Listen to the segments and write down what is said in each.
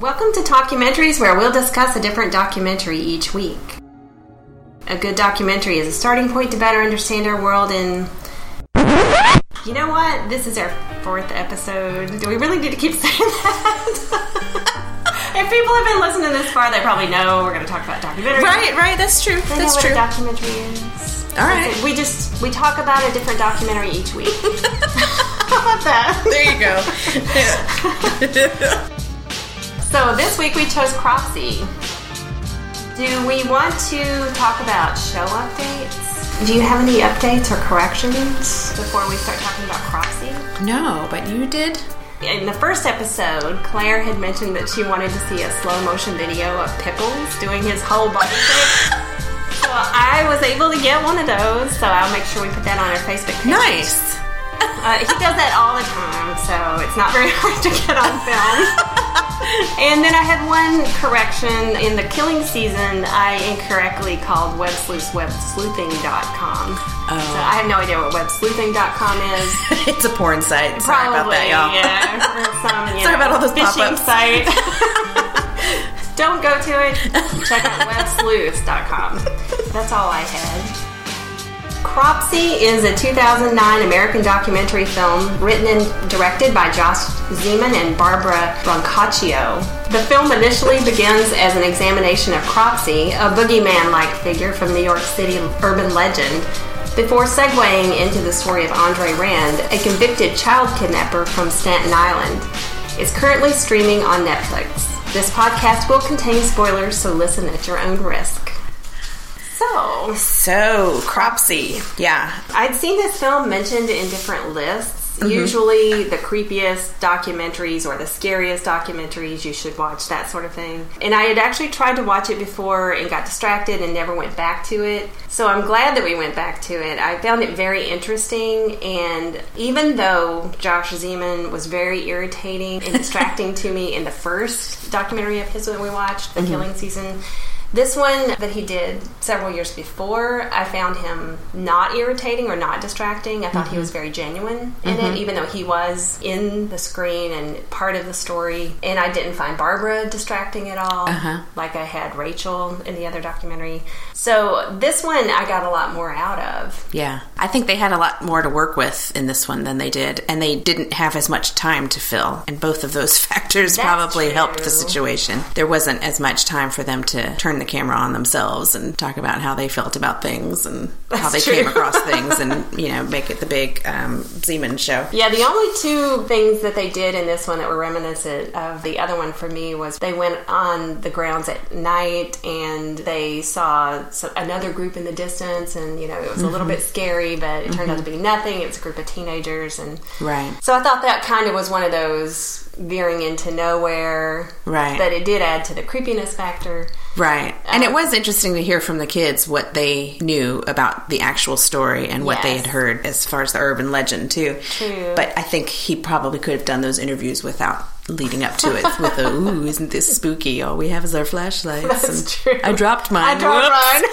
Welcome to Talkumentaries, where we'll discuss a different documentary each week. A good documentary is a starting point to better understand our world and. You know what? This is our fourth episode. Do we really need to keep saying that? if people have been listening this far, they probably know we're going to talk about documentaries. Right, right. That's true. They That's true. documentary is. All right. We just we talk about a different documentary each week. How about that? There you go. So this week we chose Cropsey. Do we want to talk about show updates? Do you have any updates or corrections before we start talking about Cropsey? no, but you did. In the first episode, Claire had mentioned that she wanted to see a slow motion video of Pickles doing his whole body trick. So I was able to get one of those, so I'll make sure we put that on our Facebook page. Nice. Uh, he does that all the time, so it's not very hard to get on film. and then I had one correction. In the killing season, I incorrectly called web sleuths websleuthing.com. Oh. So I have no idea what websleuthing.com is. it's a porn site. Sorry about that, y'all. yeah. Some, Sorry know, about all those phishing pop-ups. site. Don't go to it. Check out websleuths.com. That's all I had. Cropsey is a 2009 American documentary film written and directed by Josh Zeman and Barbara Brancaccio. The film initially begins as an examination of Cropsey, a boogeyman-like figure from New York City urban legend, before segueing into the story of Andre Rand, a convicted child kidnapper from Staten Island. It's currently streaming on Netflix. This podcast will contain spoilers, so listen at your own risk. So, So, Cropsey. Yeah. I'd seen this film mentioned in different lists. Mm-hmm. Usually, the creepiest documentaries or the scariest documentaries you should watch, that sort of thing. And I had actually tried to watch it before and got distracted and never went back to it. So I'm glad that we went back to it. I found it very interesting. And even though Josh Zeman was very irritating and distracting to me in the first documentary of his that we watched, The mm-hmm. Killing Season, this one that he did several years before, I found him not irritating or not distracting. I thought he was very genuine in it, even though he was in the screen and part of the story. And I didn't find Barbara distracting at all, Uh-huh. like I had Rachel in the other documentary. So this one I got a lot more out of. Yeah. I think they had a lot more to work with in this one than they did, and they didn't have as much time to fill. And both of those factors That's probably true. helped the situation. There wasn't as much time for them to turn the camera on themselves and talk about how they felt about things and how they true. came across things and, you know, make it the big um, Zeman show. Yeah, the only two things that they did in this one that were reminiscent of the other one for me was they went on the grounds at night and they saw so- another group in the distance, and you know it was a little bit scary, but it turned out to be nothing. It was a group of teenagers, and Right. so I thought that kind of was one of those veering into nowhere, Right. But it did add to the creepiness factor. Right. And Um, it was interesting to hear from the kids what they knew about the actual story and what they had heard as far as the urban legend, too. True. But I think he probably could have done those interviews without leading up to it with the, ooh, isn't this spooky? All we have is our flashlights. That's and true. I dropped mine. I dropped mine.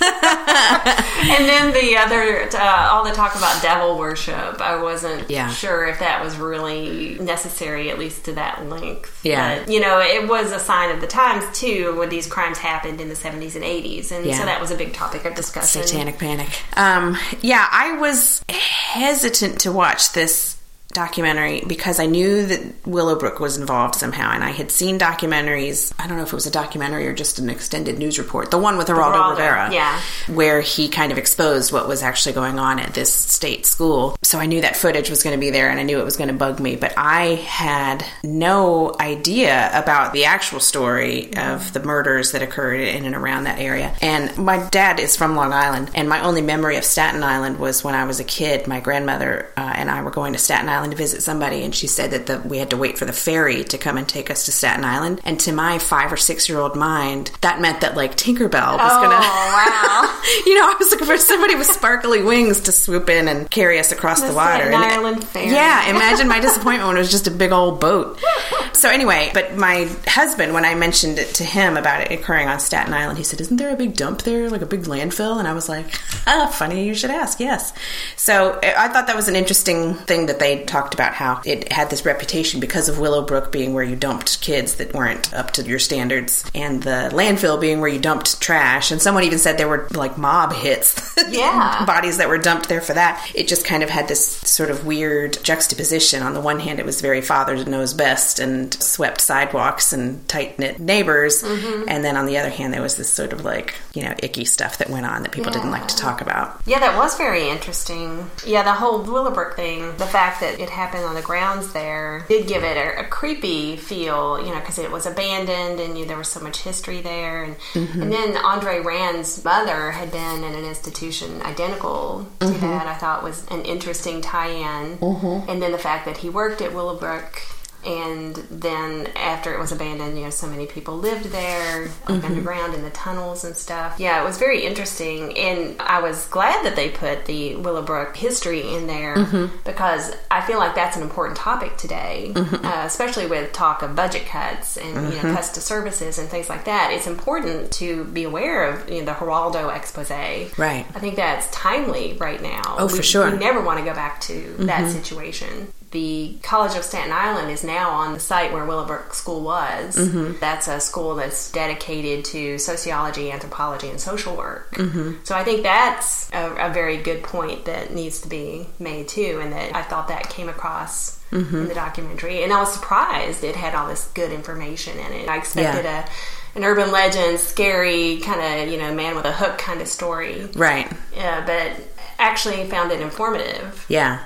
and then the other, uh, all the talk about devil worship, I wasn't Yeah. sure if that was really necessary, at least to that length. Yeah. But, you know, it was a sign of the times, too, when these crimes happened in the 70s and 80s. And Yeah. so that was a big topic of discussion. Satanic Panic. Um, yeah, I was hesitant to watch this documentary because I knew that Willowbrook was involved somehow, and I had seen documentaries. I don't know if it was a documentary or just an extended news report. The one with Geraldo Geraldo, Rivera, yeah. where he kind of exposed what was actually going on at this state school. So I knew that footage was going to be there, and I knew it was going to bug me. But I had no idea about the actual story of the murders that occurred in and around that area. And my dad is from Long Island, and my only memory of Staten Island was when I was a kid. My grandmother uh, and I were going to Staten Island to visit somebody, and she said that the, we had to wait for the ferry to come and take us to Staten Island. And to my five or six year old mind, that meant that like Tinkerbell was Oh, gonna, Oh wow. you know, I was looking for somebody with sparkly wings to swoop in and carry us across the, The water. Staten And- Island ferry. Yeah, imagine my disappointment when it was just a big old boat. So anyway, but my husband, when I mentioned it to him about it occurring on Staten Island, he said, "Isn't there a big dump there, like a big landfill?" And I was like, "Ah, funny you should ask." Yes. So I thought that was an interesting thing that they talked about how it had this reputation because of Willowbrook being where you dumped kids that weren't up to your standards, and the landfill being where you dumped trash. And someone even said there were like mob hits, Yeah. bodies that were dumped there for that. It just kind of had this sort of weird juxtaposition. On the one hand, it was very father knows best and swept sidewalks and tight knit neighbors, Mm-hmm. and then on the other hand, there was this sort of like you know icky stuff that went on that people didn't like to talk about. Yeah, that was very interesting. Yeah, the whole Willowbrook thing, the fact that it happened on the grounds there did give it a, a creepy feel, you know, because it was abandoned and you, there was so much history there. And, mm-hmm. and then Andre Rand's mother had been in an institution identical to mm-hmm. that, I thought was an interesting tie in. Mm-hmm. And then the fact that he worked at Willowbrook. And then after it was abandoned, you know, so many people lived there, like mm-hmm. underground in the tunnels and stuff. Yeah, it was very interesting. And I was glad that they put the Willowbrook history in there mm-hmm. because I feel like that's an important topic today, mm-hmm. uh, especially with talk of budget cuts and, you know, cuts to services and things like that. It's important to be aware of, you know, the Geraldo expose. Right. I think that's timely right now. Oh, for sure. We never want to go back to that situation. The College of Staten Island is now on the site where Willowbrook School was. Mm-hmm. That's a school that's dedicated to sociology, anthropology, and social work. Mm-hmm. So I think that's a, a very good point that needs to be made too, and that I thought that came across mm-hmm. in the documentary. And I was surprised it had all this good information in it. I expected Yeah. a an urban legend, scary kind of you know man with a hook kind of story. Right. Yeah, but actually found it informative. Yeah.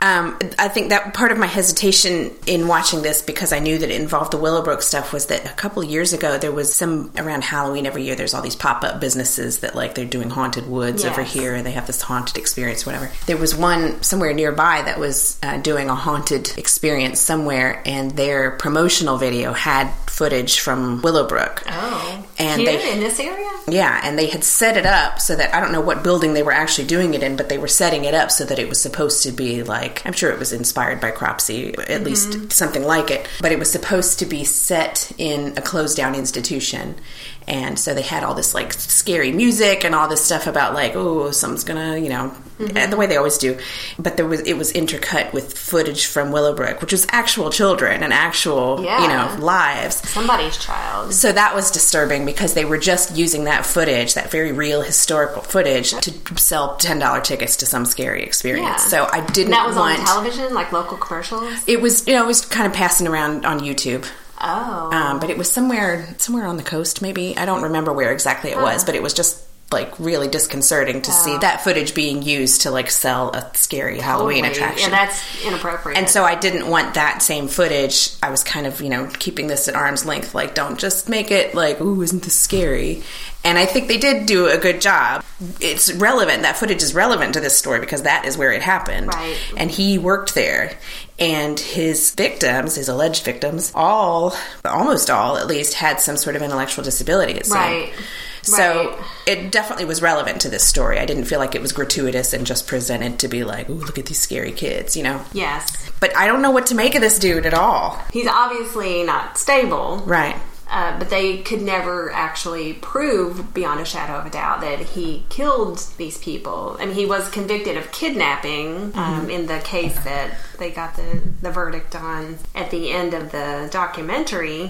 Um, I think that part of my hesitation in watching this because I knew that it involved the Willowbrook stuff was that a couple of years ago there was some around Halloween every year. There's all these pop up businesses that like they're doing haunted woods over here and they have this haunted experience, whatever. There was one somewhere nearby that was uh, doing a haunted experience somewhere, and their promotional video had footage from Willowbrook. Oh, And here they- in this area. Yeah, and they had set it up so that I don't know what building they were actually doing it in, but they were setting it up so that it was supposed to be like I'm sure it was inspired by Cropsey, at mm-hmm. least something like it, but it was supposed to be set in a closed down institution. And so they had all this like scary music and all this stuff about like, oh, something's gonna, you know, mm-hmm. and the way they always do. But there was it was intercut with footage from Willowbrook, which was actual children and actual, you know, lives. Somebody's child. So that was disturbing because they were just using that footage, that very real historical footage, to sell ten dollar tickets to some scary experience. Yeah. So I didn't And that was want. on television, like local commercials. it was you know it was kind of passing around on YouTube. Oh, Um, but it was somewhere somewhere on the coast, maybe. I don't remember where exactly it was, but it was just like really disconcerting to see that footage being used to like sell a scary Halloween attraction. Yeah, that's inappropriate. And so I didn't want that same footage. I was kind of, you know, keeping this at arm's length. Like, don't just make it like, ooh, isn't this scary? And I think they did do a good job. It's relevant. That footage is relevant to this story because that is where it happened. Right. And he worked there. And his victims, his alleged victims, all, almost all at least, had some sort of intellectual disability. It. Right. So Right. it definitely was relevant to this story. I didn't feel like it was gratuitous and just presented to be like, ooh, look at these scary kids, you know? yes, But I don't know what to make of this dude at all. he's obviously not stable. Right. Uh, but they could never actually prove beyond a shadow of a doubt that he killed these people. I mean, he was convicted of kidnapping um, in the case that they got the, the verdict on at the end of the documentary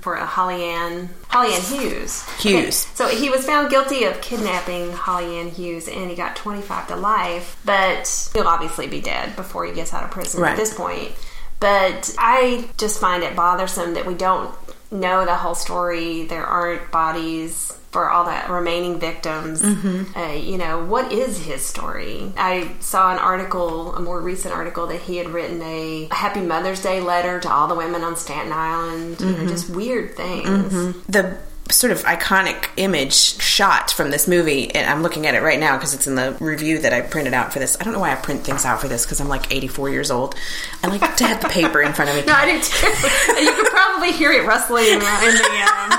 for a Holly Ann, Holly Ann Hughes. Hughes. So he was found guilty of kidnapping Holly Ann Hughes and he got 25 to life, but he'll obviously be dead before he gets out of prison Right. at this point. But I just find it bothersome that we don't know the whole story. There aren't bodies for all the remaining victims. Mm-hmm. Uh, you know, what is his story? I saw an article, a more recent article, that he had written a Happy Mother's Day letter to all the women on Staten Island. You know, mm-hmm. just weird things. Mm-hmm. The sort of iconic image shot from this movie, and I'm looking at it right now because it's in the review that I printed out for this. I don't know why I print things out for this because I'm like 84 years old. I like to have the paper in front of me. No, I didn't. you could probably hear it rustling in the um,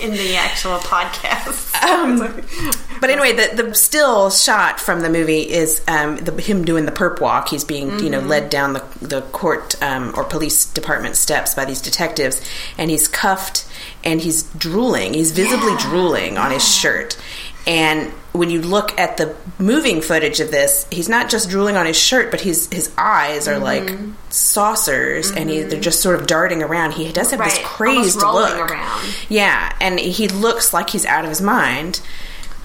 in the actual podcast. Um, but anyway, the the still shot from the movie is um, the, him doing the perp walk. He's being mm-hmm. you know led down the the court um, or police department steps by these detectives, and he's cuffed and he's drooling. He's visibly yeah. drooling on his shirt. And when you look at the moving footage of this, he's not just drooling on his shirt, but his his eyes are mm-hmm. like saucers, mm-hmm. and he, they're mm-hmm. just sort of darting around. He does have right. this crazed look. Around. Yeah, and he looks like he's out of his mind.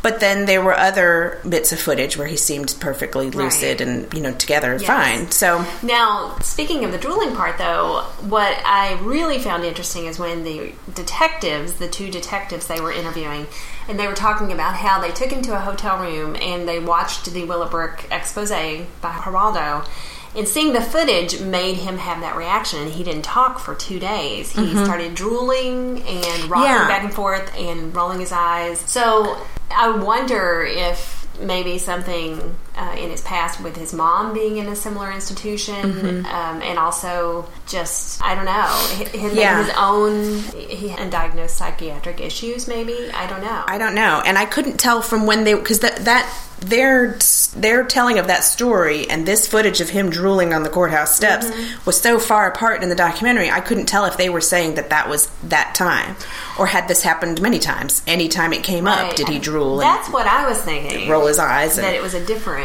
But then there were other bits of footage where he seemed perfectly lucid right. and you know together yes. fine. So now, speaking of the drooling part, though, what I really found interesting is when the detectives, the two detectives they were interviewing, and they were talking about how they took him to a hotel room and they watched the Willowbrook expose by Geraldo and seeing the footage made him have that reaction. And he didn't talk for two days. He mm-hmm. started drooling and rocking yeah. back and forth and rolling his eyes. So I wonder if maybe something uh, in his past with his mom being in a similar institution, mm-hmm. um, and also just I don't know his, yeah. his own he undiagnosed psychiatric issues. Maybe I don't know. I don't know, and I couldn't tell from when they because that that their their telling of that story and this footage of him drooling on the courthouse steps mm-hmm. was so far apart in the documentary. I couldn't tell if they were saying that that was that time, or had this happened many times. Anytime it came right. up, did he drool? That's what I was thinking. Roll his eyes. That it was a different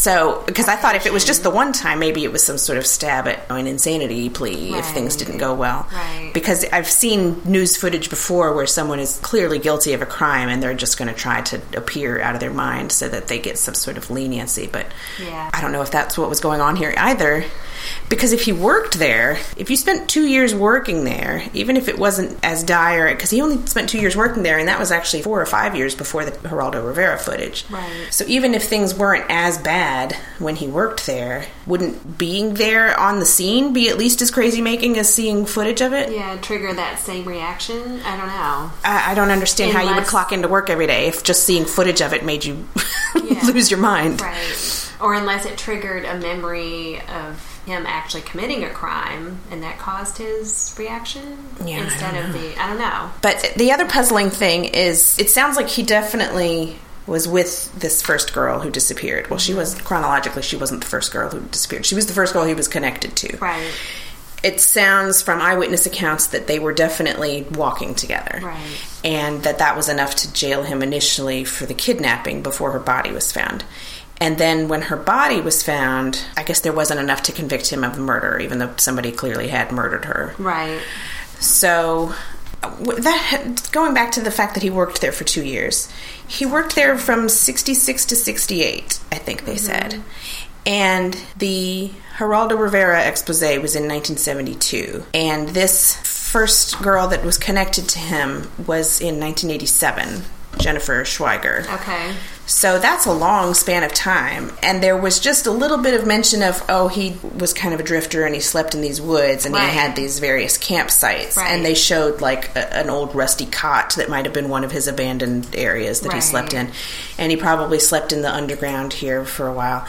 so, because I thought if it was just the one time, maybe it was some sort of stab at an insanity plea right. if things didn't go well. Right. Because I've seen news footage before where someone is clearly guilty of a crime and they're just going to try to appear out of their mind so that they get some sort of leniency. But yeah. I don't know if that's what was going on here either. Because if he worked there, if you spent two years working there, even if it wasn't as dire, because he only spent two years working there, and that was actually four or five years before the Geraldo Rivera footage. Right. So even if things weren't as bad when he worked there, wouldn't being there on the scene be at least as crazy making as seeing footage of it? Yeah, trigger that same reaction. I don't know. I, I don't understand Unless, how you would clock into work every day if just seeing footage of it made you yeah. lose your mind. Right. Or unless it triggered a memory of him actually committing a crime and that caused his reaction yeah, instead of the I don't know. But the other puzzling thing is it sounds like he definitely was with this first girl who disappeared. Well, she mm-hmm. was chronologically she wasn't the first girl who disappeared. She was the first girl he was connected to. Right. It sounds from eyewitness accounts that they were definitely walking together. Right. And that that was enough to jail him initially for the kidnapping before her body was found. And then when her body was found, I guess there wasn't enough to convict him of murder, even though somebody clearly had murdered her. Right. So that going back to the fact that he worked there for two years, he worked there from '66 to '68, I think they mm-hmm. said, and the Geraldo Rivera expose was in 1972, and this first girl that was connected to him was in 1987. Jennifer Schweiger. Okay. So that's a long span of time. And there was just a little bit of mention of, oh, he was kind of a drifter and he slept in these woods and right. he had these various campsites. Right. And they showed like a, an old rusty cot that might have been one of his abandoned areas that right. he slept in. And he probably slept in the underground here for a while.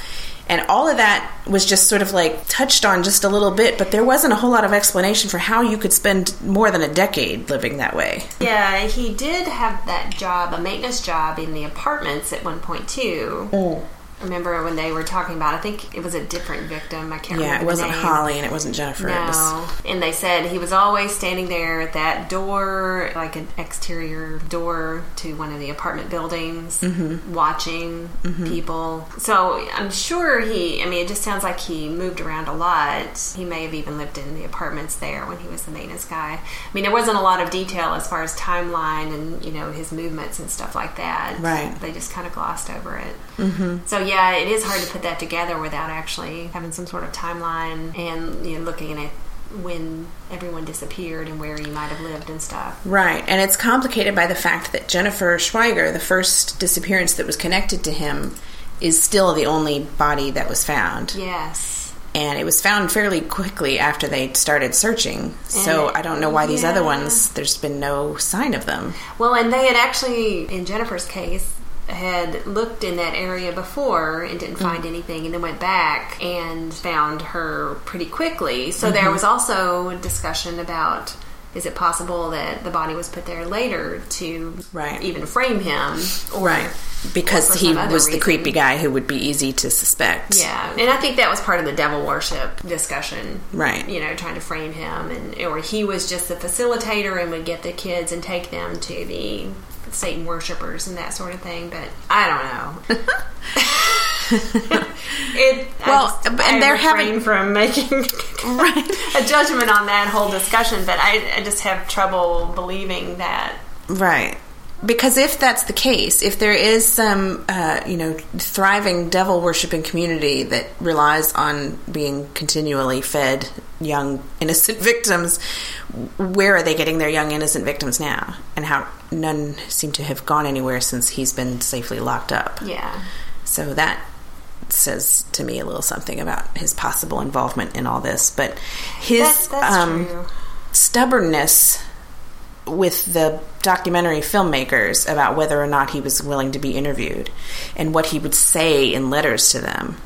And all of that was just sort of like touched on just a little bit, but there wasn't a whole lot of explanation for how you could spend more than a decade living that way. Yeah, he did have that job, a maintenance job in the apartments at one point too. Mm remember when they were talking about. I think it was a different victim. I can't. Yeah, remember it wasn't Holly and it wasn't Jennifer. No, was... and they said he was always standing there at that door, like an exterior door to one of the apartment buildings, mm-hmm. watching mm-hmm. people. So I'm sure he. I mean, it just sounds like he moved around a lot. He may have even lived in the apartments there when he was the maintenance guy. I mean, there wasn't a lot of detail as far as timeline and you know his movements and stuff like that. Right. They just kind of glossed over it. Mm-hmm. So yeah yeah, it is hard to put that together without actually having some sort of timeline and you know, looking at when everyone disappeared and where you might have lived and stuff. Right, and it's complicated by the fact that Jennifer Schweiger, the first disappearance that was connected to him, is still the only body that was found. Yes. And it was found fairly quickly after they started searching. So I don't know why these yeah. other ones, there's been no sign of them. Well, and they had actually, in Jennifer's case, had looked in that area before and didn't find mm-hmm. anything and then went back and found her pretty quickly. So mm-hmm. there was also discussion about is it possible that the body was put there later to Right. even frame him? Or, Right. Because he was the creepy guy who would be easy to suspect. Yeah, and I think that was part of the devil worship discussion. Right. You know, trying to frame him, and or he was just the facilitator and would get the kids and take them to the Satan worshippers and that sort of thing. But I don't know. it Well, I just, and I they're having- from making a judgment on that whole discussion, but I, I just have trouble believing that. Right. Because if that's the case, if there is some, uh, you know, thriving devil worshipping community that relies on being continually fed young innocent victims, where are they getting their young innocent victims now? And how none seem to have gone anywhere since he's been safely locked up. Yeah. So that says to me a little something about his possible involvement in all this. But his That's, that's um, stubbornness with the documentary filmmakers about whether or not he was willing to be interviewed and what he would say in letters to them.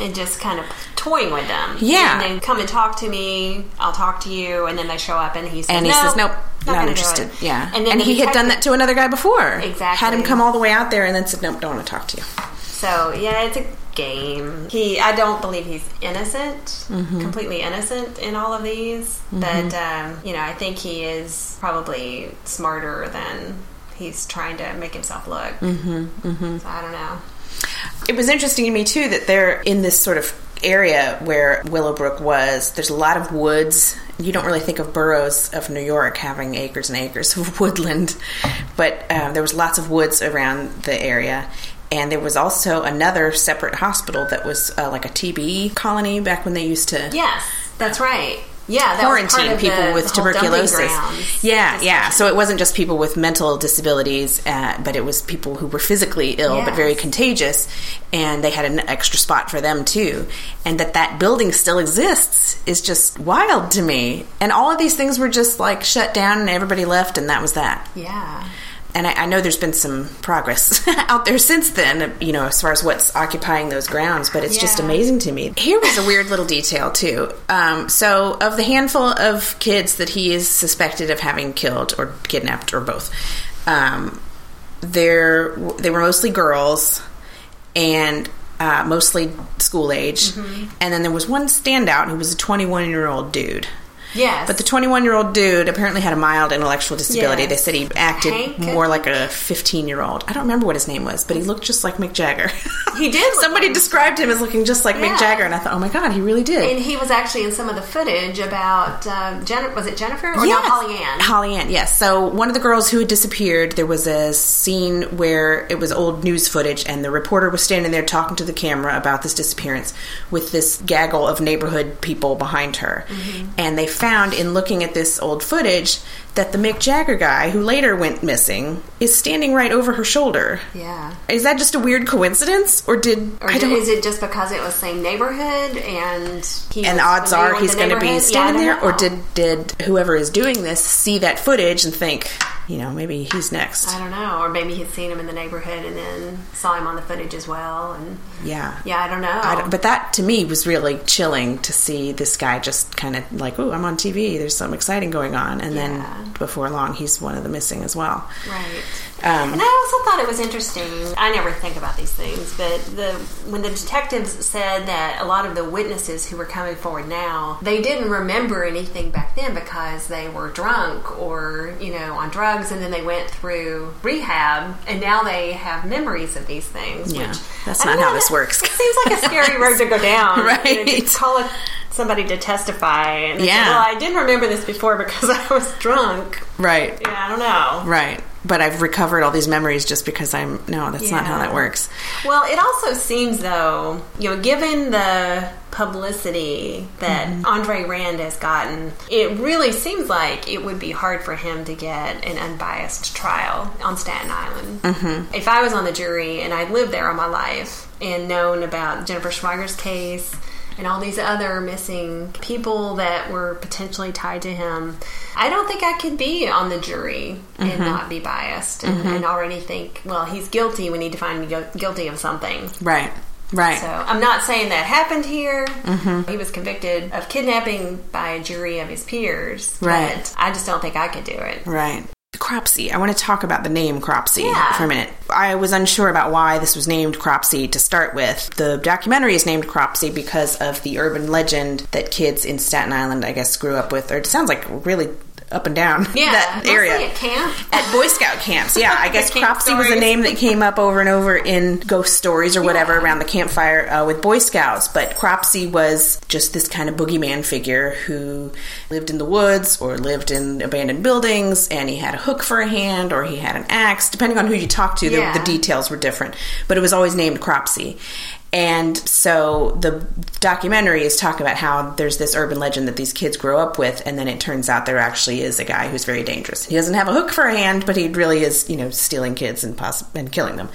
and just kind of toying with them. Yeah. And then come and talk to me. I'll talk to you. And then they show up and he says, And he "No, says, nope, not, do interested. it." Yeah. And, then And he had done that to another guy before. Exactly. Had him come all the way out there and then said, nope, don't want to talk to you. So yeah, it's a game. He, I don't believe he's innocent, Mm-hmm. completely innocent in all of these. But um, you know, I think he is probably smarter than he's trying to make himself look. Mm-hmm, So I don't know. It was interesting to me too that they're in this sort of area where Willowbrook was. There's a lot of woods. You don't really think of boroughs of New York having acres and acres of woodland, but uh, there was lots of woods around the area. And there was also another separate hospital that was uh, like a TB colony back when they used to Yes, that's right. Yeah, that was part quarantine people the- with the tuberculosis. Yeah, yeah. So it wasn't just people with mental disabilities, uh, but it was people who were physically ill but very contagious, and they had an extra spot for them too. And that that building still exists is just wild to me. And all of these things were just like shut down, and everybody left, and that was that. Yeah. And I, I know there's been some progress out there since then, you know, as far as what's occupying those grounds, but it's just amazing to me. Here was a weird little detail, too. Um, so, of the handful of kids that he is suspected of having killed or kidnapped or both, um, there they were mostly girls and uh, mostly school age. Mm-hmm. And then there was one standout who was a 21 year old dude. Yes. But the 21 year old dude apparently had a mild intellectual disability. Yes. They said he acted Hank? more like a 15 year old. I don't remember what his name was, but he looked just like Mick Jagger. He did Somebody like- described him as looking just like Yeah. Mick Jagger, and I thought, oh my god, he really did. and he was actually in some of the footage about um, Jen- was it Jennifer or Yes. no Holly Ann? Holly Ann, yes. So one of the girls who had disappeared, there was a scene where it was old news footage, and the reporter was standing there talking to the camera about this disappearance with this gaggle of neighborhood people behind her. Mm-hmm. And they found in looking at this old footage that the Mick Jagger guy, who later went missing, is standing right over her shoulder. yeah. Is that just a weird coincidence, or did Or I don't? is it just because it was same neighborhood and he and odds are he's going to be standing Yeah, there, don't or did did whoever is doing this see that footage and think, you know, maybe he's next? I don't know, or maybe he'd seen him in the neighborhood and then saw him on the footage as well. And Yeah. yeah, I don't know. I don't- but that to me was really chilling to see this guy just kind of like, "Oh, I'm on TV. There's something exciting going on," and Yeah. then before long, he's one of the missing as well. right. Um, And I also thought it was interesting. I never think about these things, but the when the detectives said that a lot of the witnesses who were coming forward now, they didn't remember anything back then because they were drunk or you know on drugs, and then they went through rehab, and now they have memories of these things. Yeah, which, that's not how this works. It seems like a scary road to go down. Right. You know, call it somebody to testify. And Yeah. well, I didn't remember this before because I was drunk. right, Yeah, I don't know. right. But I've recovered all these memories just because I'm no, that's not how that works. Well, it also seems though, you know, given the publicity that Andre Rand has gotten, it really seems like it would be hard for him to get an unbiased trial on Staten Island. Mm-hmm. If I was on the jury and I'd lived there all my life and known about Jennifer Schweiger's case and all these other missing people that were potentially tied to him, I don't think I could be on the jury and not be biased and, and already think, well, he's guilty. We need to find him guilty of something. Right. Right. So I'm not saying that happened here. Mm-hmm. He was convicted of kidnapping by a jury of his peers. Right. But I just don't think I could do it. Right. Cropsey. I want to talk about the name Cropsey Yeah. for a minute. I was unsure about why this was named Cropsey to start with. The documentary is named Cropsey because of the urban legend that kids in Staten Island, I guess, grew up with. Or it sounds like really up and down Yeah, that area. at camp. At Boy Scout camps, yeah. I guess Cropsey was a name that came up over and over in ghost stories or whatever around the campfire uh, with Boy Scouts. But Cropsey was just this kind of boogeyman figure who lived in the woods or lived in abandoned buildings, and he had a hook for a hand or he had an axe. Depending on who you talked to, the- Yeah. the details were different. But it was always named Cropsey. And so the documentary is talking about how there's this urban legend that these kids grow up with, and then it turns out there actually is a guy who's very dangerous. He doesn't have a hook for a hand, but he really is, you know, stealing kids and poss- and killing them.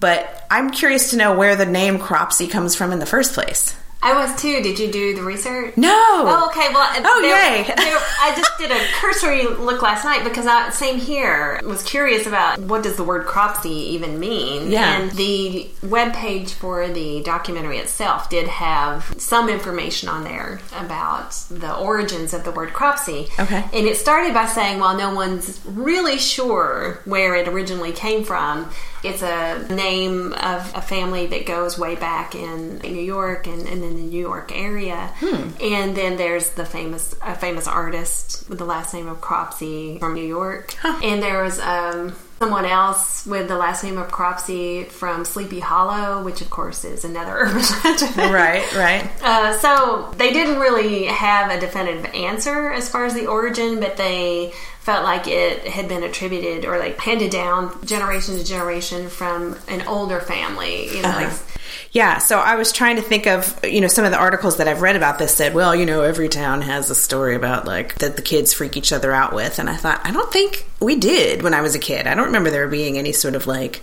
But I'm curious to know where the name Cropsey comes from in the first place. I was too. Did you do the research? No. Oh, okay. Well, uh, Oh, there- yay. there- I just did a cursory look last night because I same here. Was curious about what does the word cropsey even mean. Yeah. And the webpage for the documentary itself did have some information on there about the origins of the word cropsey. Okay. And it started by saying, well, no one's really sure where it originally came from. It's a name of a family that goes way back in New York and, and in the New York area. And then there's the famous a famous artist with the last name of Cropsey from New York. And there was um, someone else with the last name of Cropsey from Sleepy Hollow, which of course is another urban legend. Right, right. Uh, so they didn't really have a definitive answer as far as the origin, but they felt like it had been attributed or like handed down generation to generation from an older family. You know, uh-huh. like Yeah, so I was trying to think of, you know, some of the articles that I've read about this said, well, you know, every town has a story about like that the kids freak each other out with. And I thought, I don't think we did when I was a kid. I don't remember there being any sort of like,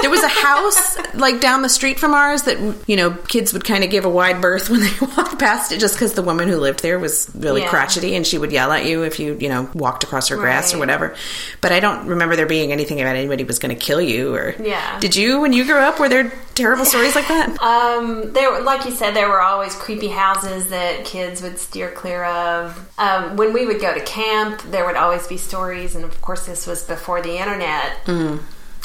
there was a house like down the street from ours that, you know, kids would kind of give a wide berth when they walked past it just because the woman who lived there was really Yeah. crotchety and she would yell at you if you, you know, walked across her grass or whatever. But I don't remember there being anything about anybody was going to kill you or. Yeah. Did you, when you grew up, were there terrible stories like that? Um, there, were- like you said, there were always creepy houses that kids would steer clear of. Um, when we would go to camp, there would always be stories, and of course, this was before the internet.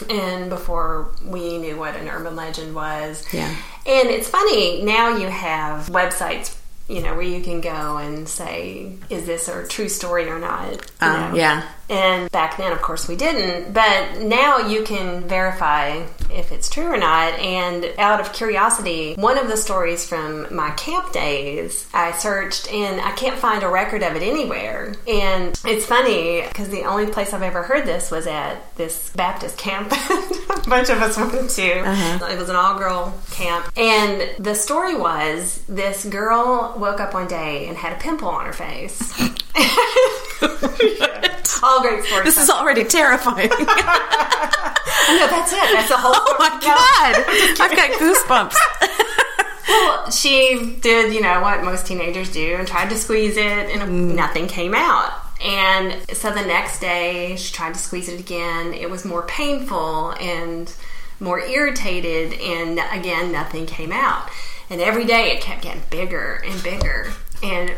And before we knew what an urban legend was. Yeah. And it's funny, now you have websites, you know, where you can go and say, is this a true story or not? Um, know? yeah. And back then, of course, we didn't. But now you can verify if it's true or not. And out of curiosity, one of the stories from my camp days, I searched and I can't find a record of it anywhere. And it's funny because the only place I've ever heard this was at this Baptist camp a bunch of us went to. Uh-huh. It was an all girl camp. And the story was this girl woke up one day and had a pimple on her face. all great stories. This is already terrifying. no, that's it. That's the whole. oh my god! I've got goosebumps. Well, she did, you know, what most teenagers do and tried to squeeze it, and mm. nothing came out. And so the next day, she tried to squeeze it again. It was more painful and more irritated, and again, nothing came out. And every day, it kept getting bigger and bigger and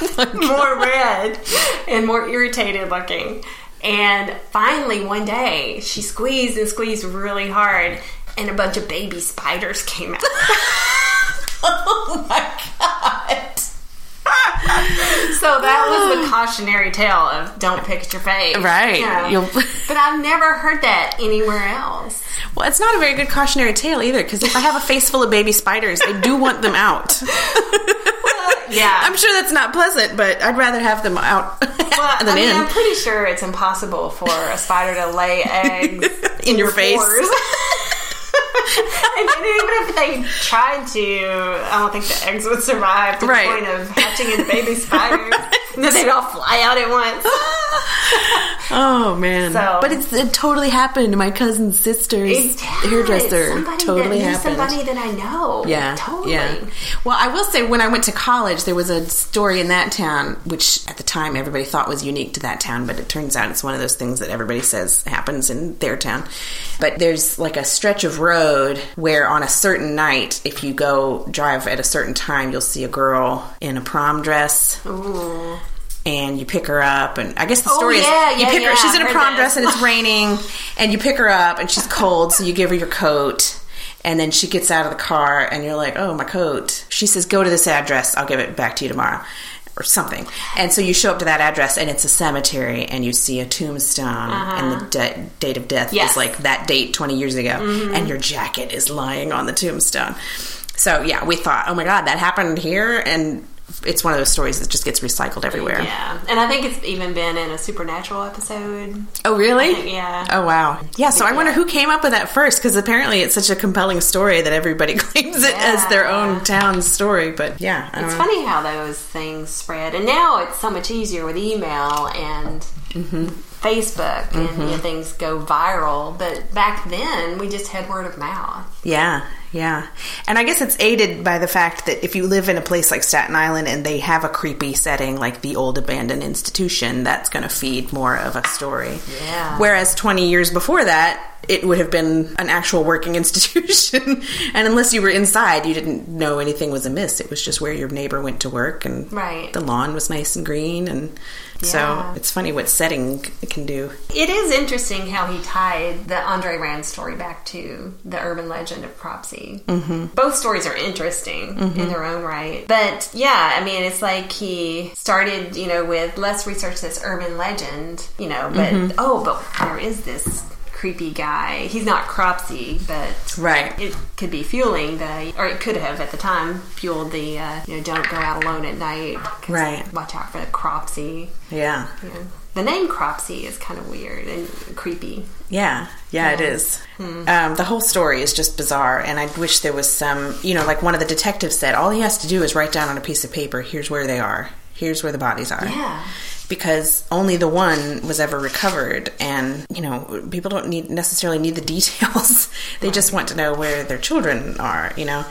more red and more irritated looking. And finally, one day, she squeezed and squeezed really hard, and a bunch of baby spiders came out. oh my god! So that was the cautionary tale of don't pick at your face. Right. You know. But I've never heard that anywhere else. Well, it's not a very good cautionary tale either, because if I have a face full of baby spiders, I do want them out. Yeah. I'm sure that's not pleasant, but I'd rather have them out Well, than I mean, in. I'm pretty sure it's impossible for a spider to lay eggs In your face. and, even if they tried to, I don't think the eggs would survive to Right. the point of hatching into baby spiders. And then they'd all fly out at once. oh man! So- but it's, it totally happened. To my cousin's sister's hairdresser somebody totally that happened. Somebody that I know. Yeah, totally. yeah. Well, I will say when I went to college, there was a story in that town, which at the time everybody thought was unique to that town, but it turns out it's one of those things that everybody says happens in their town. But there's like a stretch of road where on a certain night, if you go drive at a certain time, you'll see a girl in a prom dress. Ooh. And you pick her up, and I guess the Oh, story yeah, is you yeah, pick her. She's in a prom dress and it's raining, and you pick her up, and she's cold, so you give her your coat, and then she gets out of the car, and you're like, "Oh, my coat." She says, "Go to this address. I'll give it back to you tomorrow." Or something, and so you show up to that address, and it's a cemetery, and you see a tombstone, and the de- date of death Uh-huh. Yes. Mm-hmm. is like that date twenty years ago, and your jacket is lying on the tombstone. So yeah, we thought, oh my god, that happened here, and it's one of those stories that just gets recycled everywhere. Yeah, and I think it's even been in a supernatural episode. Oh, really? think, yeah. Oh, wow. Yeah, so I wonder who came up with that first because apparently it's such a compelling story that everybody claims it as their own town story. But yeah, I It's know. funny how those things spread, and now it's so much easier with email and mm-hmm. Facebook, and you know, mm-hmm. things go viral. But back then, we just had word of mouth. Yeah, yeah. And I guess it's aided by the fact that if you live in a place like Staten Island and they have a creepy setting like the old abandoned institution, that's going to feed more of a story. Yeah. Whereas 20 years before that, it would have been an actual working institution. and unless you were inside, you didn't know anything was amiss. It was just where your neighbor went to work and Right. the lawn was nice and green. And so it's funny what setting can do. It is interesting how he tied the Andre Rand story back to the urban legend of Cropsey. Mm-hmm. Both stories are interesting in their own right. But yeah, I mean, it's like he started, you know, with let's research this urban legend, you know, but oh, but there is this creepy guy. He's not Cropsey, but Right. it could be fueling the, or it could have at the time fueled the, uh, you know, don't go out alone at night. Right. Watch out for the Cropsey. Yeah. Yeah. The name Cropsey is kind of weird and creepy. Yeah, yeah, it is. Um, the whole story is just bizarre, and I wish there was some, you know, like one of the detectives said, all he has to do is write down on a piece of paper, here's where they are, here's where the bodies are. Yeah. Because only the one was ever recovered, and you know, people don't need necessarily need the details. they just want to know where their children are, you know.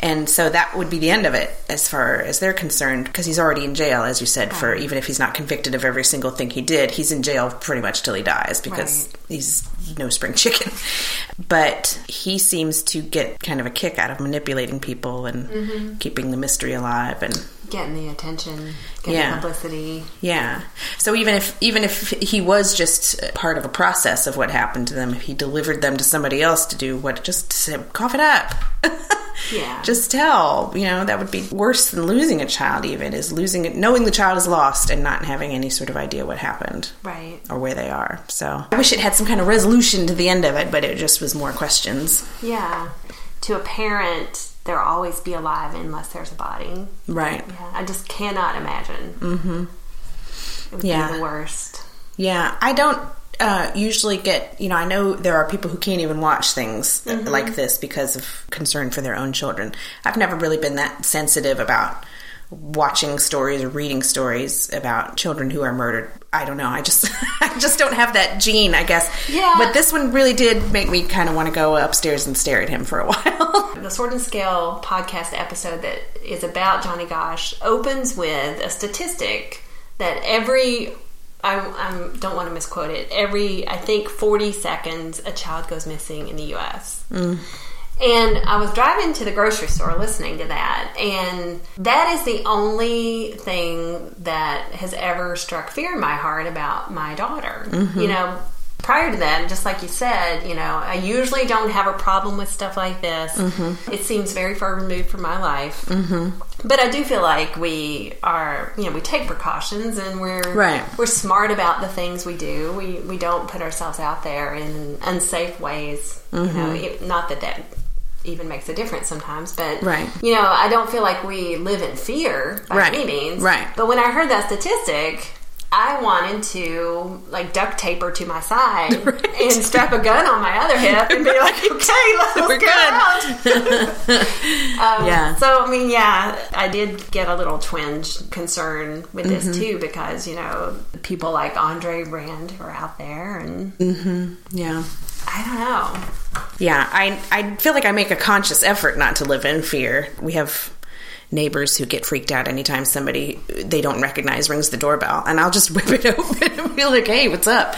And so that would be the end of it, as far as they're concerned, because he's already in jail, as you said. For even if he's not convicted of every single thing he did, he's in jail pretty much till he dies because Right. he's no spring chicken. But he seems to get kind of a kick out of manipulating people and mm-hmm. keeping the mystery alive. And Getting the attention, getting Yeah. publicity. yeah, so even if even if he was just part of a process of what happened to them, if he delivered them to somebody else to do what, just to say, cough it up. Yeah. just tell. You know that would be worse than losing a child. Even is losing it, knowing the child is lost and not having any sort of idea what happened Right. or where they are. So I wish it had some kind of resolution to the end of it, but it just was more questions. Yeah. To a parent, they'll always be alive unless there's a body. Right. Yeah. I just cannot imagine. Mm-hmm. It would Yeah. be the worst. Yeah, I don't uh, usually get, you know, I know there are people who can't even watch things like this because of concern for their own children. I've never really been that sensitive about watching stories or reading stories about children who are murdered. I don't know. I just I just don't have that gene, I guess. Yeah. But this one really did make me kind of want to go upstairs and stare at him for a while. The Sword and Scale podcast episode that is about Johnny Gosch opens with a statistic that every I, I don't want to misquote it. Every I think forty seconds, a child goes missing in the U.S. Mm. And I was driving to the grocery store listening to that, and that is the only thing that has ever struck fear in my heart about my daughter. Mm-hmm. You know, prior to that, just like you said, you know, I usually don't have a problem with stuff like this. Mm-hmm. It seems very far removed from my life. Mm-hmm. But I do feel like we are, you know, we take precautions and we're Right. we're smart about the things we do. We we don't put ourselves out there in unsafe ways. You know, it, not that that even makes a difference sometimes, but Right. You know, I don't feel like we live in fear by Right. any means. Right. But when I heard that statistic, I wanted to like duct tape her to my side right. and strap a gun on my other hip and be like, okay, let's We're go out. um, yeah. So I mean, yeah, I did get a little twinge concern with this mm-hmm. too because you know people like Andre Rand are out there and mm-hmm. yeah. I don't know. Yeah, I I feel like I make a conscious effort not to live in fear. We have neighbors who get freaked out anytime somebody they don't recognize rings the doorbell, and I'll just whip it open and be like, "Hey, what's up?"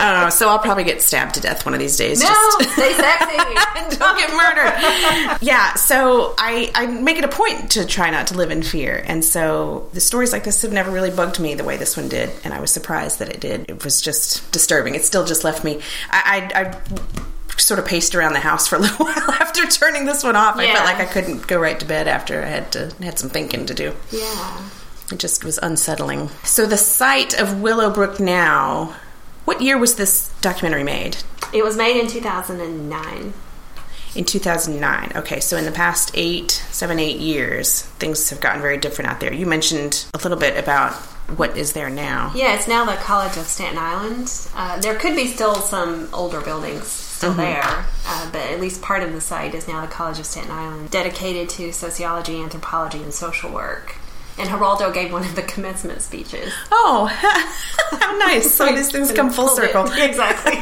Uh, so I'll probably get stabbed to death one of these days. No, just stay sexy, and don't get murdered. yeah, so I I make it a point to try not to live in fear, and so the stories like this have never really bugged me the way this one did, and I was surprised that it did. It was just disturbing. It still just left me. I, I, I sort of paced around the house for a little while after turning this one off. Yeah. I felt like I couldn't go right to bed after I had to had some thinking to do. Yeah. It just was unsettling. So the site of Willowbrook now, what year was this documentary made? It was made in 2009. In 2009. Okay, so in the past eight, seven, eight years, things have gotten very different out there. You mentioned a little bit about what is there now. Yeah, it's now the College of Staten Island. Uh, there could be still some older buildings still mm-hmm. there, uh, but at least part of the site is now the College of Staten Island, dedicated to sociology, anthropology, and social work. And Geraldo gave one of the commencement speeches. Oh, how nice! So these things come full circle. Exactly.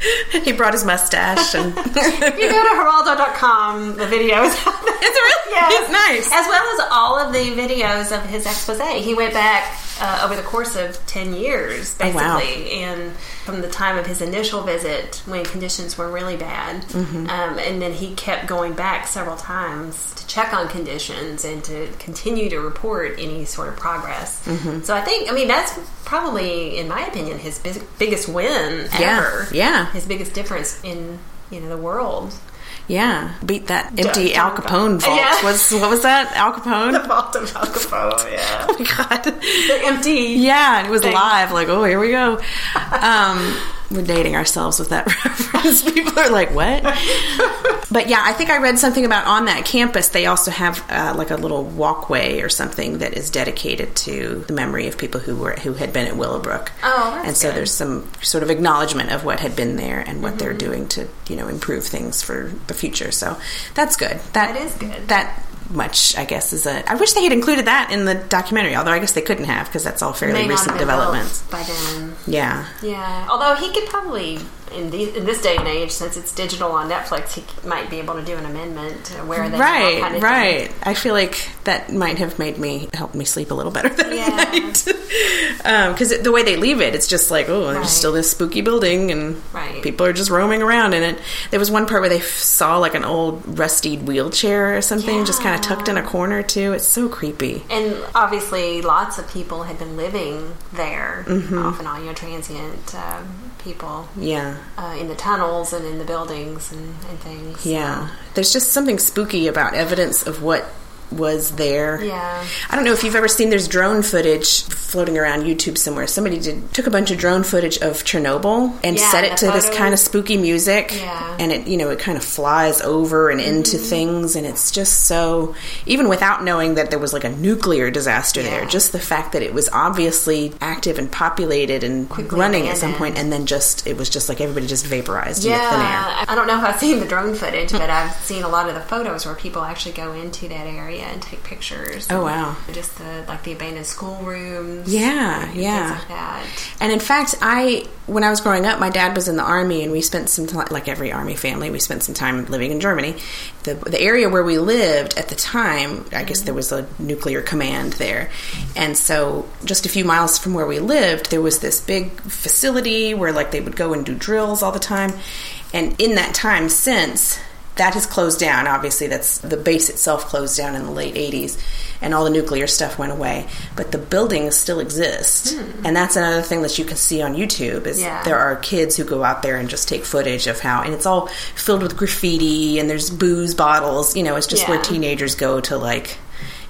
he brought his mustache. And if you go to Geraldo.com, the video is out there. It's really yes. It's nice. As well as all of the videos of his expose. He went back uh, over the course of 10 years, basically. Oh, wow. And from the time of his initial visit when conditions were really bad. Mm-hmm. Um, and then he kept going back several times to check on conditions and to continue to report any sort of progress. Mm-hmm. So I think, I mean, that's probably, in my opinion, his biggest win ever. Yeah. yeah. His biggest difference in, you know, the world. Yeah, beat that empty Al Capone vault. Yeah. Was what was that? Al Capone. The vault of Al Capone. Yeah. oh my god. The empty. Yeah, and it was thing. live. Like, oh, here we go. Um, we're dating ourselves with that reference. People are like, "What?" but yeah, I think I read something about on that campus they also have uh, like a little walkway or something that is dedicated to the memory of people who were who had been at Willowbrook. Oh, and so good. there's some sort of acknowledgement of what had been there and what mm-hmm. they're doing to you know improve things for the future. So that's good. That, that is good. That much, I guess, is a. I wish they had included that in the documentary, although I guess they couldn't have because that's all fairly recent developments. By then, yeah, yeah. Although he could probably in, the, in this day and age, since it's digital on Netflix, he might be able to do an amendment where they right, kind of right. Thing. I feel like that might have made me help me sleep a little better that yeah. night because um, the way they leave it, it's just like oh, there's right. still this spooky building and right. people are just roaming around in it. There was one part where they saw like an old rusty wheelchair or something yeah. just kind of tucked in a corner too. It's so creepy. And obviously, lots of people had been living there mm-hmm. off and on, you know, transient. Um, people. Yeah. Uh, in the tunnels and in the buildings and, and things. Yeah. There's just something spooky about evidence of what was there. Yeah. I don't know if you've ever seen there's drone footage floating around YouTube somewhere. Somebody did took a bunch of drone footage of Chernobyl and yeah, set it to this kind of spooky music. Yeah. And it you know, it kind of flies over and into mm-hmm. things and it's just so even without knowing that there was like a nuclear disaster yeah. there, just the fact that it was obviously active and populated and Quickly running abandoned. at some point and then just it was just like everybody just vaporized yeah. in thin air. I don't know if I've seen the drone footage, but I've seen a lot of the photos where people actually go into that area area and take pictures. Oh wow! Just the like the abandoned schoolrooms. Yeah, yeah. Like. And in fact, I when I was growing up, my dad was in the army, and we spent some time, like every army family, we spent some time living in Germany. The the area where we lived at the time, I guess there was a nuclear command there, and so just a few miles from where we lived, there was this big facility where like they would go and do drills all the time. And in that time since, that has closed down. Obviously, that's the base itself closed down in the late 80s, and all the nuclear stuff went away. But the buildings still exist, hmm. and that's another thing that you can see on YouTube. Is yeah. there are kids who go out there and just take footage of how, and it's all filled with graffiti, and there's booze bottles. You know, it's just yeah. where teenagers go to like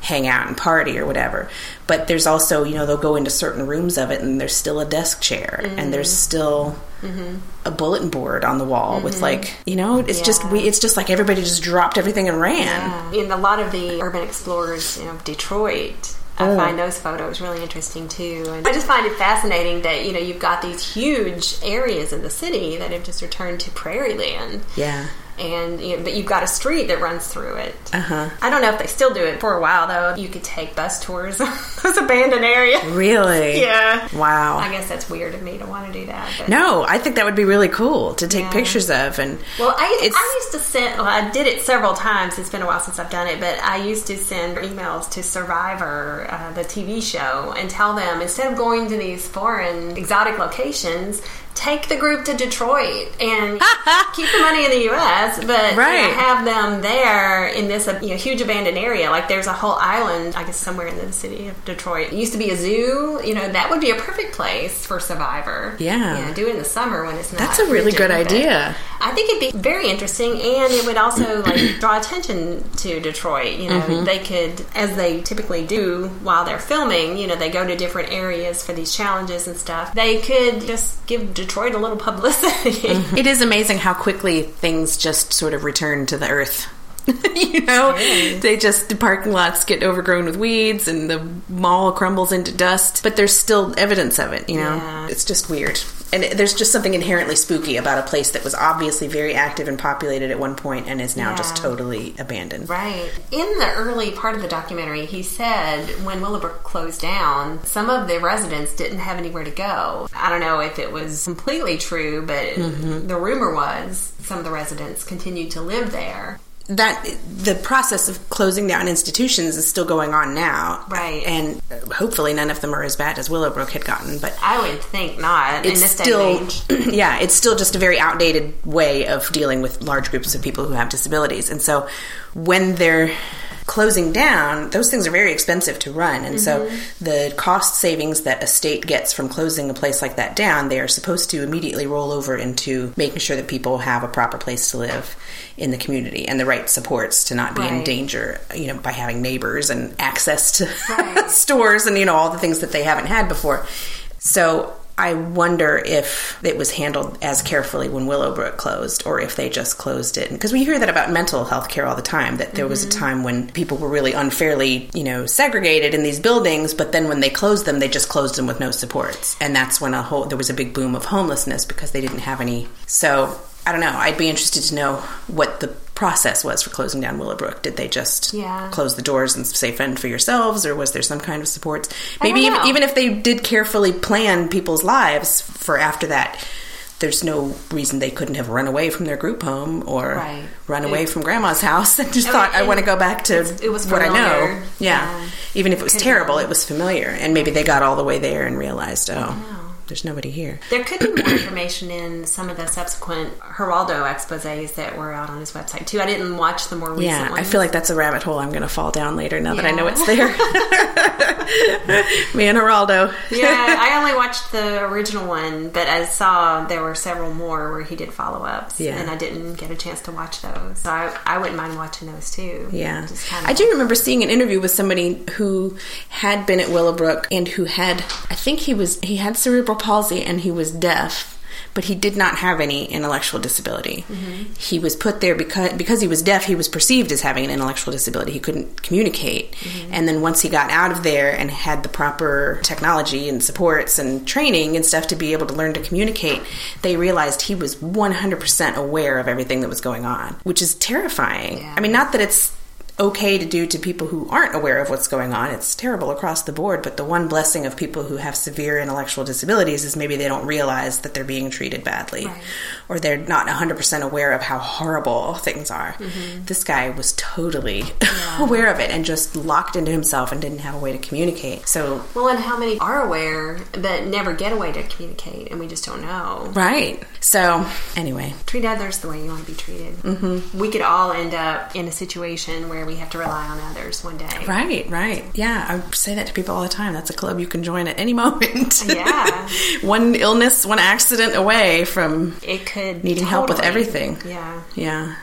hang out and party or whatever. But there's also, you know, they'll go into certain rooms of it and there's still a desk chair mm-hmm. and there's mm-hmm. still mm-hmm. a bulletin board on the wall mm-hmm. with like, you know, it's yeah. just we it's just like everybody just dropped everything and ran. Yeah. In a lot of the urban explorers, you know, Detroit I find those photos really interesting too. And I just find it fascinating that, you know, you've got these huge areas in the city that have just returned to prairie land. Yeah. And you know, but you've got a street that runs through it. Uh huh. I don't know if they still do it for a while though. You could take bus tours of those abandoned areas. Really? Yeah. Wow. I guess that's weird of me to want to do that. But. No, I think that would be really cool to take Yeah. pictures of. And Well, I, I used to send. Well, I did it several times. It's been a while since I've done it, but I used to send emails to Survivor, uh, the TV show, and tell them instead of going to these foreign exotic locations, take the group to Detroit and keep the money in the U.S. But you know, have them there in this you know, huge abandoned area. Like there's a whole island, I guess, somewhere in the city of Detroit. It used to be a zoo. You know, that would be a perfect place for Survivor. Yeah. You know, do it in the summer when it's not. That's a really good idea. I think it'd be very interesting, and it would also like draw attention to Detroit. You know, Mm-hmm. they could, as they typically do while they're filming. You know, they go to different areas for these challenges and stuff. They could just give Detroit a little publicity. it is amazing how quickly things just sort of return to the earth. you know, they just the parking lots get overgrown with weeds and the mall crumbles into dust, but there's still evidence of it. You know, Yeah. it's just weird, and it, there's just something inherently spooky about a place that was obviously very active and populated at one point and is now just totally abandoned. Right. In the early part of the documentary, he said when Willowbrook closed down, some of the residents didn't have anywhere to go. I don't know if it was completely true, but mm-hmm. the rumor was some of the residents continued to live there. That the process of closing down institutions is still going on now, Right. And hopefully, none of them are as bad as Willowbrook had gotten. But I would think not in it's this still, day and age. yeah, it's still just a very outdated way of dealing with large groups of people who have disabilities. And so, when they're closing down, those things are very expensive to run. And so, mm-hmm. the cost savings that a state gets from closing a place like that down, they are supposed to immediately roll over into making sure that people have a proper place to live in the community and the right supports to not be in danger, you know, by having neighbors and access to Right. stores and, you know, all the things that they haven't had before. So I wonder if it was handled as carefully when Willowbrook closed or if they just closed it. Because we hear that about mental health care all the time, that there was a mm-hmm. time when people were really unfairly, you know, segregated in these buildings, but then when they closed them, they just closed them with no supports. And that's when a whole, there was a big boom of homelessness because they didn't have any. So I don't know. I'd be interested to know what the process was for closing down Willowbrook. Did they just Yeah. close the doors and say fend for yourselves, or was there some kind of supports? I Maybe even, even if they did carefully plan people's lives for after that, there's no reason they couldn't have run away from their group home or Right. run It- away from grandma's house and just I thought, mean, I want to go back to it was what I know. Yeah. Yeah. Even if it was terrible, it was familiar. And maybe they got all the way there and realized, oh, there's nobody here. There could be more information in some of the subsequent Geraldo exposés that were out on his website too. I didn't watch the more recent Yeah, I feel like that's a rabbit hole I'm going to fall down later now that I know it's there. Me and Geraldo. yeah, I only watched the original one, but I saw there were several more where he did follow ups, Yeah. and I didn't get a chance to watch those. So I, I wouldn't mind watching those too. Yeah. Kind of- I do remember seeing an interview with somebody who had been at Willowbrook and who had, I think he was, he had cerebral palsy and he was deaf. But he did not have any intellectual disability. Mm-hmm. He was put there because because he was deaf. He was perceived as having an intellectual disability. He couldn't communicate. Mm-hmm. And then once he got out of there and had the proper technology and supports and training and stuff to be able to learn to communicate, they realized he was 100% aware of everything that was going on, which is terrifying. Yeah. I mean, not that it's okay to do to people who aren't aware of what's going on. It's terrible across the board, but the one blessing of people who have severe intellectual disabilities is maybe they don't realize that they're being treated badly Right. or they're not 100% aware of how horrible things are. Mm-hmm. This guy was totally aware of it and just locked into himself and didn't have a way to communicate. So, well, and how many are aware but never get a way to communicate, and we just don't know. right. So, anyway, Treat others the way you want to be treated. Mm-hmm. We could all end up in a situation where we have to rely on others one day. Right, right. Yeah, I say that to people all the time. That's a club you can join at any moment. Yeah. one illness, one accident away from It could needing help with everything. Yeah. Yeah.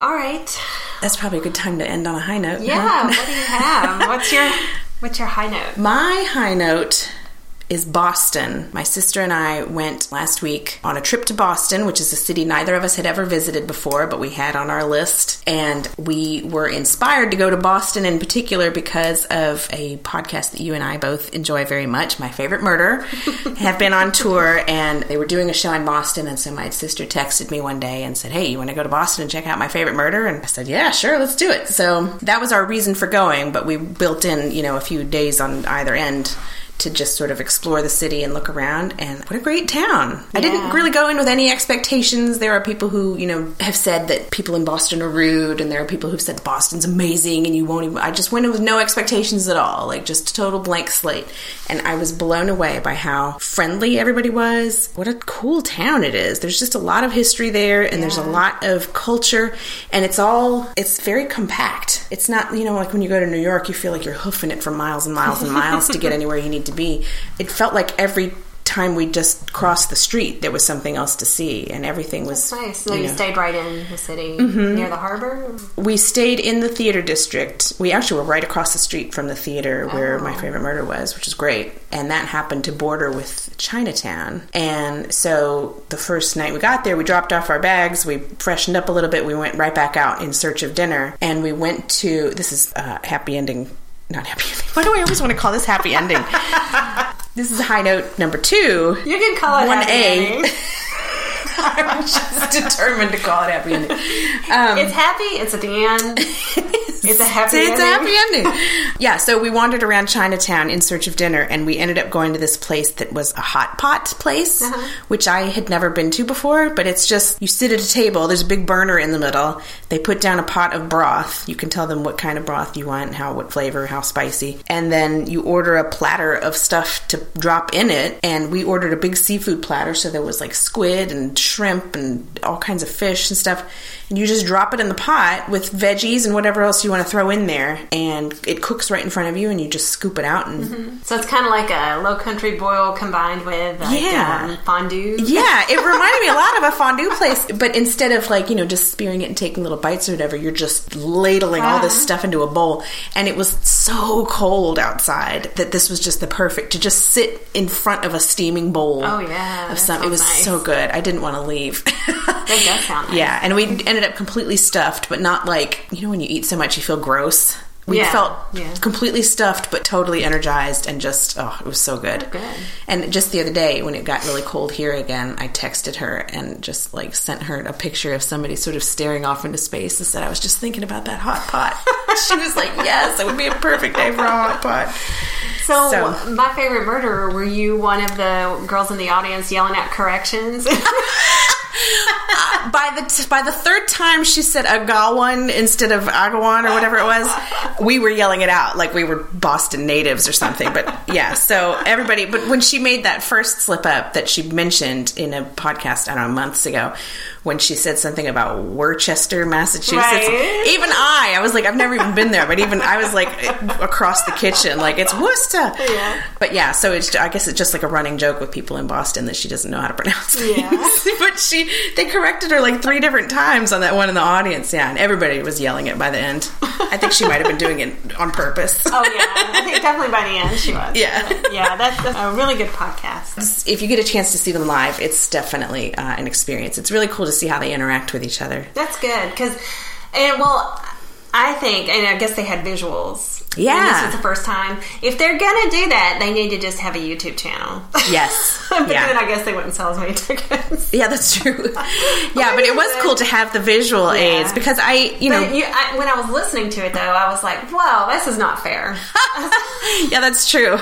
All right. That's probably a good time to end on a high note. Yeah. what do you have? What's your What's your high note? My high note is Boston. My sister and I went last week on a trip to Boston, which is a city neither of us had ever visited before, but we had on our list. And we were inspired to go to Boston in particular because of a podcast that you and I both enjoy very much, My Favorite Murder, have been on tour and they were doing a show in Boston. And so my sister texted me one day and said, Hey, you want to go to Boston and check out My Favorite Murder? And I said, Yeah, sure, let's do it. So that was our reason for going, but we built in, you know, a few days on either end to just sort of explore the city and look around. And what a great town! I didn't really go in with any expectations. There are people who you know have said that people in Boston are rude, and there are people who've said Boston's amazing, and you won't even. I just went in with no expectations at all, like just a total blank slate, and I was blown away by how friendly everybody was. What a cool town it is. There's just a lot of history there, and yeah. there's a lot of culture, and it's all it's very compact. It's not you know like when you go to New York, you feel like you're hoofing it for miles and miles and miles to get anywhere you need to be. It felt like every time we just crossed the street, there was something else to see, and everything was That's nice. So you, you know, stayed right in the city mm-hmm. near the harbor. We stayed in the theater district. We actually were right across the street from the theater where oh. my favorite murder was, which is great. And that happened to border with Chinatown. And so the first night we got there, we dropped off our bags, we freshened up a little bit, we went right back out in search of dinner, and we went to this is a happy ending not happy ending. Why do I always want to call this happy ending? this is high note number two. You can call it one A. I'm just determined to call it happy ending. Um, it's happy. It's at the end. It's a happy. It's ending. a happy ending. yeah. So we wandered around Chinatown in search of dinner, and we ended up going to this place that was a hot pot place, uh-huh. which I had never been to before. But it's just you sit at a table. There's a big burner in the middle. They put down a pot of broth. You can tell them what kind of broth you want, how what flavor, how spicy, and then you order a platter of stuff to drop in it. And we ordered a big seafood platter, so there was like squid and shrimp and all kinds of fish and stuff. And you just drop it in the pot with veggies and whatever else you want to throw in there, and it cooks right in front of you, and you just scoop it out. And mm-hmm. so it's kind of like a low country boil combined with like, yeah um, fondue. Yeah, it reminded me a lot of a fondue place, but instead of like you know just spearing it and taking little bites or whatever, you're just ladling all this stuff into a bowl, and it was so cold outside that this was just the perfect to just sit in front of a steaming bowl. Oh yeah, of some. It was nice. so good. I didn't want to leave. that does sound nice. Yeah, and we ended up completely stuffed, but not like you know when you eat so much you feel gross. We yeah, felt yeah. completely stuffed, but totally energized, and just oh, it was so good. Oh, good. And just the other day, when it got really cold here again, I texted her and just like sent her a picture of somebody sort of staring off into space and said, "I was just thinking about that hot pot." she was like, "Yes, it would be a perfect day for a hot pot." So, so, my favorite murderer. Were you one of the girls in the audience yelling out corrections? by the by the third time she said Agawam instead of Agawam or whatever it was, we were yelling it out like we were Boston natives or something. But yeah, so everybody. But when she made that first slip up that she mentioned in a podcast, I don't know, months ago, when she said something about Worcester, Massachusetts. Right. Even I, I was like, I've never even been there, but even I was like across the kitchen, like it's Worcester. Yeah. But yeah, so it's I guess it's just like a running joke with people in Boston that she doesn't know how to pronounce things. Yeah. but she they corrected her like three different times on that one in the audience. Yeah, and everybody was yelling it by the end. I think she might have been doing it on purpose. Oh yeah, I think definitely by the end she was. Yeah, yeah, that's, that's, a really good podcast. If you get a chance to see them live, it's definitely uh, an experience. It's really cool to see how they interact with each other. That's good because, and well, I think, and I guess they had visuals yeah. this is the first time. If they're gonna do that, they need to just have a YouTube channel. Yes. but yeah. then I guess they wouldn't sell as many tickets. Yeah, that's true. yeah, but it was cool to have the visual yeah. aids because I, you know, you, I, when I was listening to it though, I was like, whoa, this is not fair." yeah, that's true.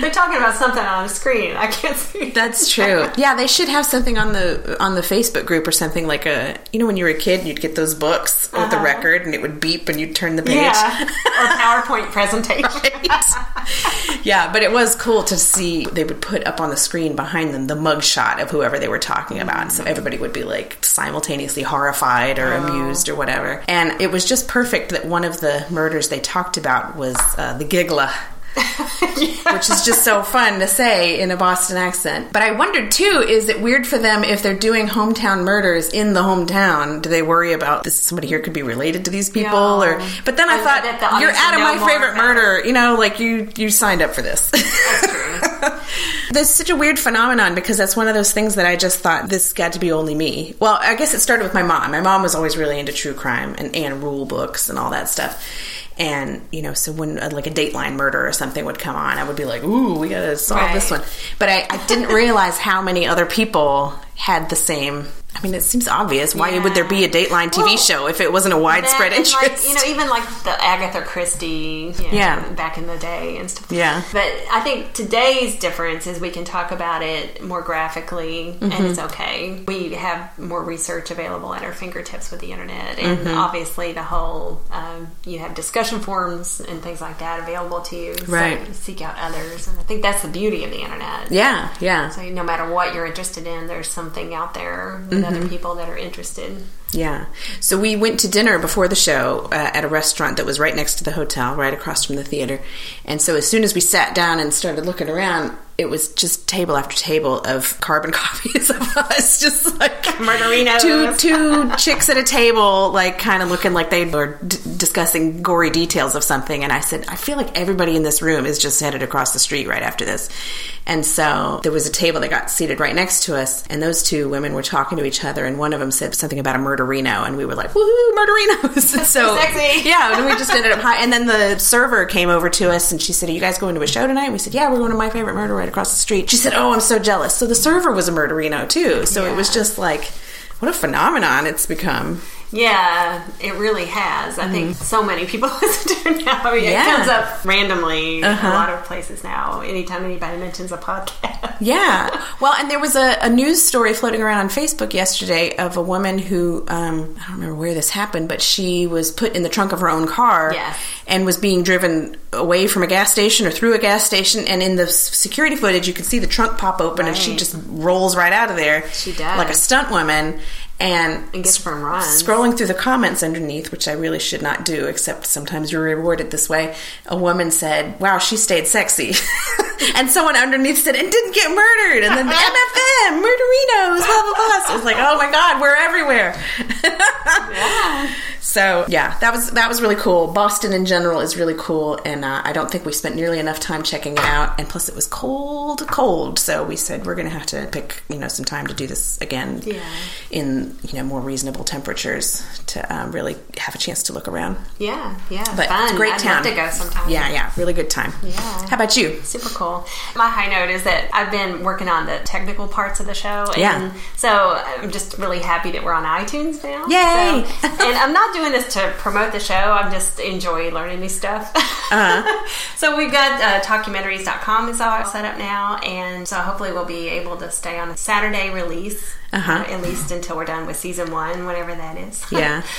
They're talking about something on the screen. I can't see. That's true. Yeah, they should have something on the on the Facebook group or something like a. You know, when you were a kid, you'd get those books uh-huh. with the uh-huh. record, and it would beep, and you'd turn the page. Yeah, or PowerPoint presentation. Right? yeah, but it was cool to see they would put up on the screen behind them the mugshot of whoever they were talking about. So everybody would be like simultaneously horrified or oh. amused or whatever. And it was just perfect that one of the murders they talked about was uh, the Gigla yeah. which is just so fun to say in a Boston accent. But I wondered too, is it weird for them if they're doing hometown murders in the hometown? Do they worry about this? Somebody here could be related to these people, no. or? But then I, I thought you're out of my favorite murder. You know, like you you signed up for this. There's such a weird phenomenon because that's one of those things that I just thought this got to be only me. Well, I guess it started with my mom. My mom was always really into true crime and Ann Rule books and all that stuff. And you know, so when uh, like a Dateline murder or something would come on, I would be like, "Ooh, we gotta solve Right. this one." But I, I didn't realize how many other people had the same. I mean, it seems obvious. Why Yeah. would there be a Dateline TV Well, show if it wasn't a widespread That interest? Like, you know, even like the Agatha Christie, you know, Yeah. back in the day and stuff. Yeah. But I think today's difference is we can talk about it more graphically, and it's Mm-hmm. okay. We have more research available at our fingertips with the internet, and Mm-hmm. obviously the whole um, you have discussion forums and things like that available to you. So Right. seek out others, and I think that's the beauty of the internet. yeah, yeah. So no matter what you're interested in, there's something out there with Mm-hmm. other people that are interested. Yeah. So we went to dinner before the show uh, at a restaurant that was right next to the hotel, right across from the theater. And so as soon as we sat down and started looking around, it was just table after table of carbon copies of us, just like Murderinos. Two two chicks at a table, like kind of looking like they were d- discussing gory details of something. And I said, I feel like everybody in this room is just headed across the street right after this. And so there was a table that got seated right next to us, and those two women were talking to each other, and one of them said something about a murderino, and we were like, "Woohoo, murderinos!" So Sexy. yeah, and we just ended up high. And then the server came over to us, and she said, "Are you guys going to a show tonight?" And we said, "Yeah, we're going to my favorite murder right across the street." She said, "Oh, I'm so jealous." So the server was a murderino too. So it was just like, what a phenomenon it's become. Yeah, it really has. I think so many people listen to it now. I mean, Mm-hmm. Yeah. It comes up randomly Uh-huh. a lot of places now. Anytime anybody mentions a podcast. Yeah. Well, and there was a, a news story floating around on Facebook yesterday of a woman who, um, I don't remember where this happened, but she was put in the trunk of her own car Yes. and was being driven away from a gas station or through a gas station. And in the security footage, you could see the trunk pop open and she just rolls right out of there. She does. Like a stunt woman. And, And gets from runs. Scrolling through the comments underneath, which I really should not do, except sometimes you're rewarded this way, a woman said, Wow, she stayed sexy. and someone underneath said, And didn't get murdered. And then MFM, murderinos, blah, blah, blah. So I was like, Oh my God, we're everywhere. So yeah, that was that was really cool. Boston in general is really cool, and uh, I don't think we spent nearly enough time checking it out. And plus, it was cold, cold. So we said we're going to have to pick you know some time to do this again Yeah. in you know more reasonable temperatures to um, really have a chance to look around. Yeah, yeah. But fun. it's a great I'd town. to go sometime. Yeah, yeah, really good time. Yeah. How about you? Super cool. My high note is that I've been working on the technical parts of the show. And Yeah. So I'm just really happy that we're on iTunes now. Yay! So- and I'm not doing this to promote the show. I'm just enjoy learning new stuff. Uh-huh. so we've got uh, talkumentaries.com is all set up now. And so hopefully we'll be able to stay on a Saturday release. Uh-huh. uh, at least until we're done with season one, whatever that is. Yeah.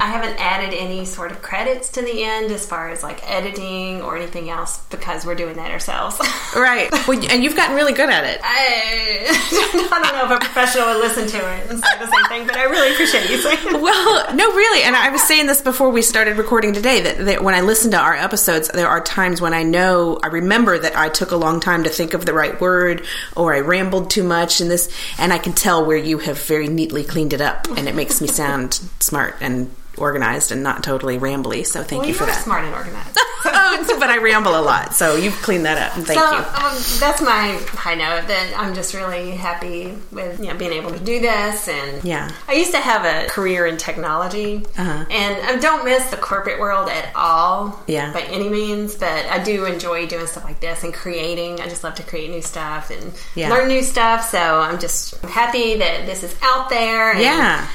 I haven't added any sort of credits to the end as far as like editing or anything else because we're doing that ourselves. Right, well, and you've gotten really good at it. I, I don't know if a professional would listen to it and say the same thing, but I really appreciate you saying it. Well, no, really. And I was saying this before we started recording today that, that when I listen to our episodes, there are times when I know, I remember that I took a long time to think of the right word or I rambled too much in this, and I can tell where you have very neatly cleaned it up, and it makes me sound smart and organized and not totally rambly. So thank Well, you for that. smart and organized. oh, but I ramble a lot, so you've cleaned that up, and thank so you. Um, that's my high note. That I'm just really happy with you know being able to do this. And Yeah. I used to have a career in technology, Uh-huh. and I don't miss the corporate world at all. Yeah. by any means. But I do enjoy doing stuff like this and creating. I just love to create new stuff and Yeah. learn new stuff. So I'm just happy that this is out there. And, Yeah.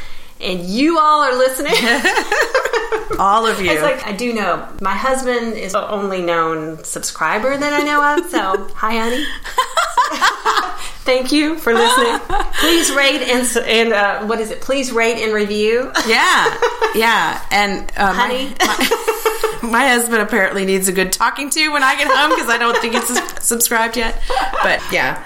And you all are listening. All of you. It's like I do know my husband is the only known subscriber that I know of. So hi, honey. Thank you for listening. Please rate and and uh, what is it? Please rate and review. Yeah, yeah, and uh, Honey. my, my, my husband apparently needs a good talking to when I get home because I don't think sus- subscribed yet. But yeah,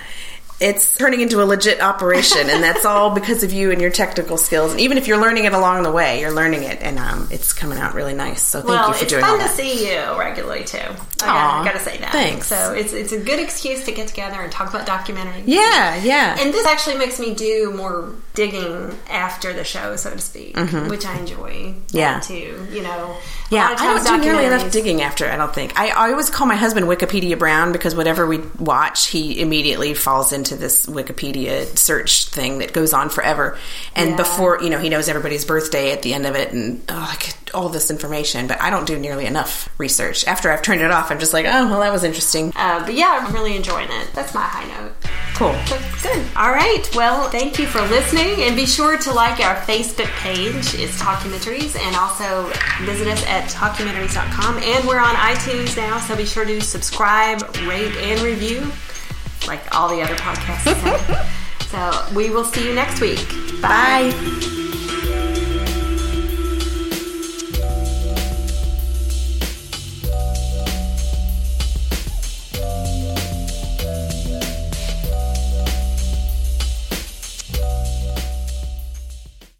it's turning into a legit operation, and that's all because of you and your technical skills. And even if you're learning it along the way, you're learning it, and um, it's coming out really nice. So thank well, you for doing that. it's fun to see you regularly too. I gotta, gotta say that. thanks. So it's it's a good excuse to get together and talk about documentaries. Yeah, yeah. And this actually makes me do more digging after the show, so to speak, which I enjoy. Mm-hmm. Yeah. too. You know. Yeah, I don't do nearly enough digging after. I don't think. I, I always call my husband Wikipedia Brown because whatever we watch, he immediately falls into this Wikipedia search thing that goes on forever. And Yeah. before you know, he knows everybody's birthday at the end of it, and oh, I get all this information. But I don't do nearly enough research. After I've turned it off, I'm just like, oh, well, that was interesting. Uh, but yeah, I'm really enjoying it. That's my high note. Cool. So good. All right. Well, thank you for listening, and be sure to like our Facebook page. It's Talkumentaries, and also visit us at talkumentaries.com. And we're on iTunes now, so be sure to subscribe, rate, and review, like all the other podcasts. so we will see you next week. Bye.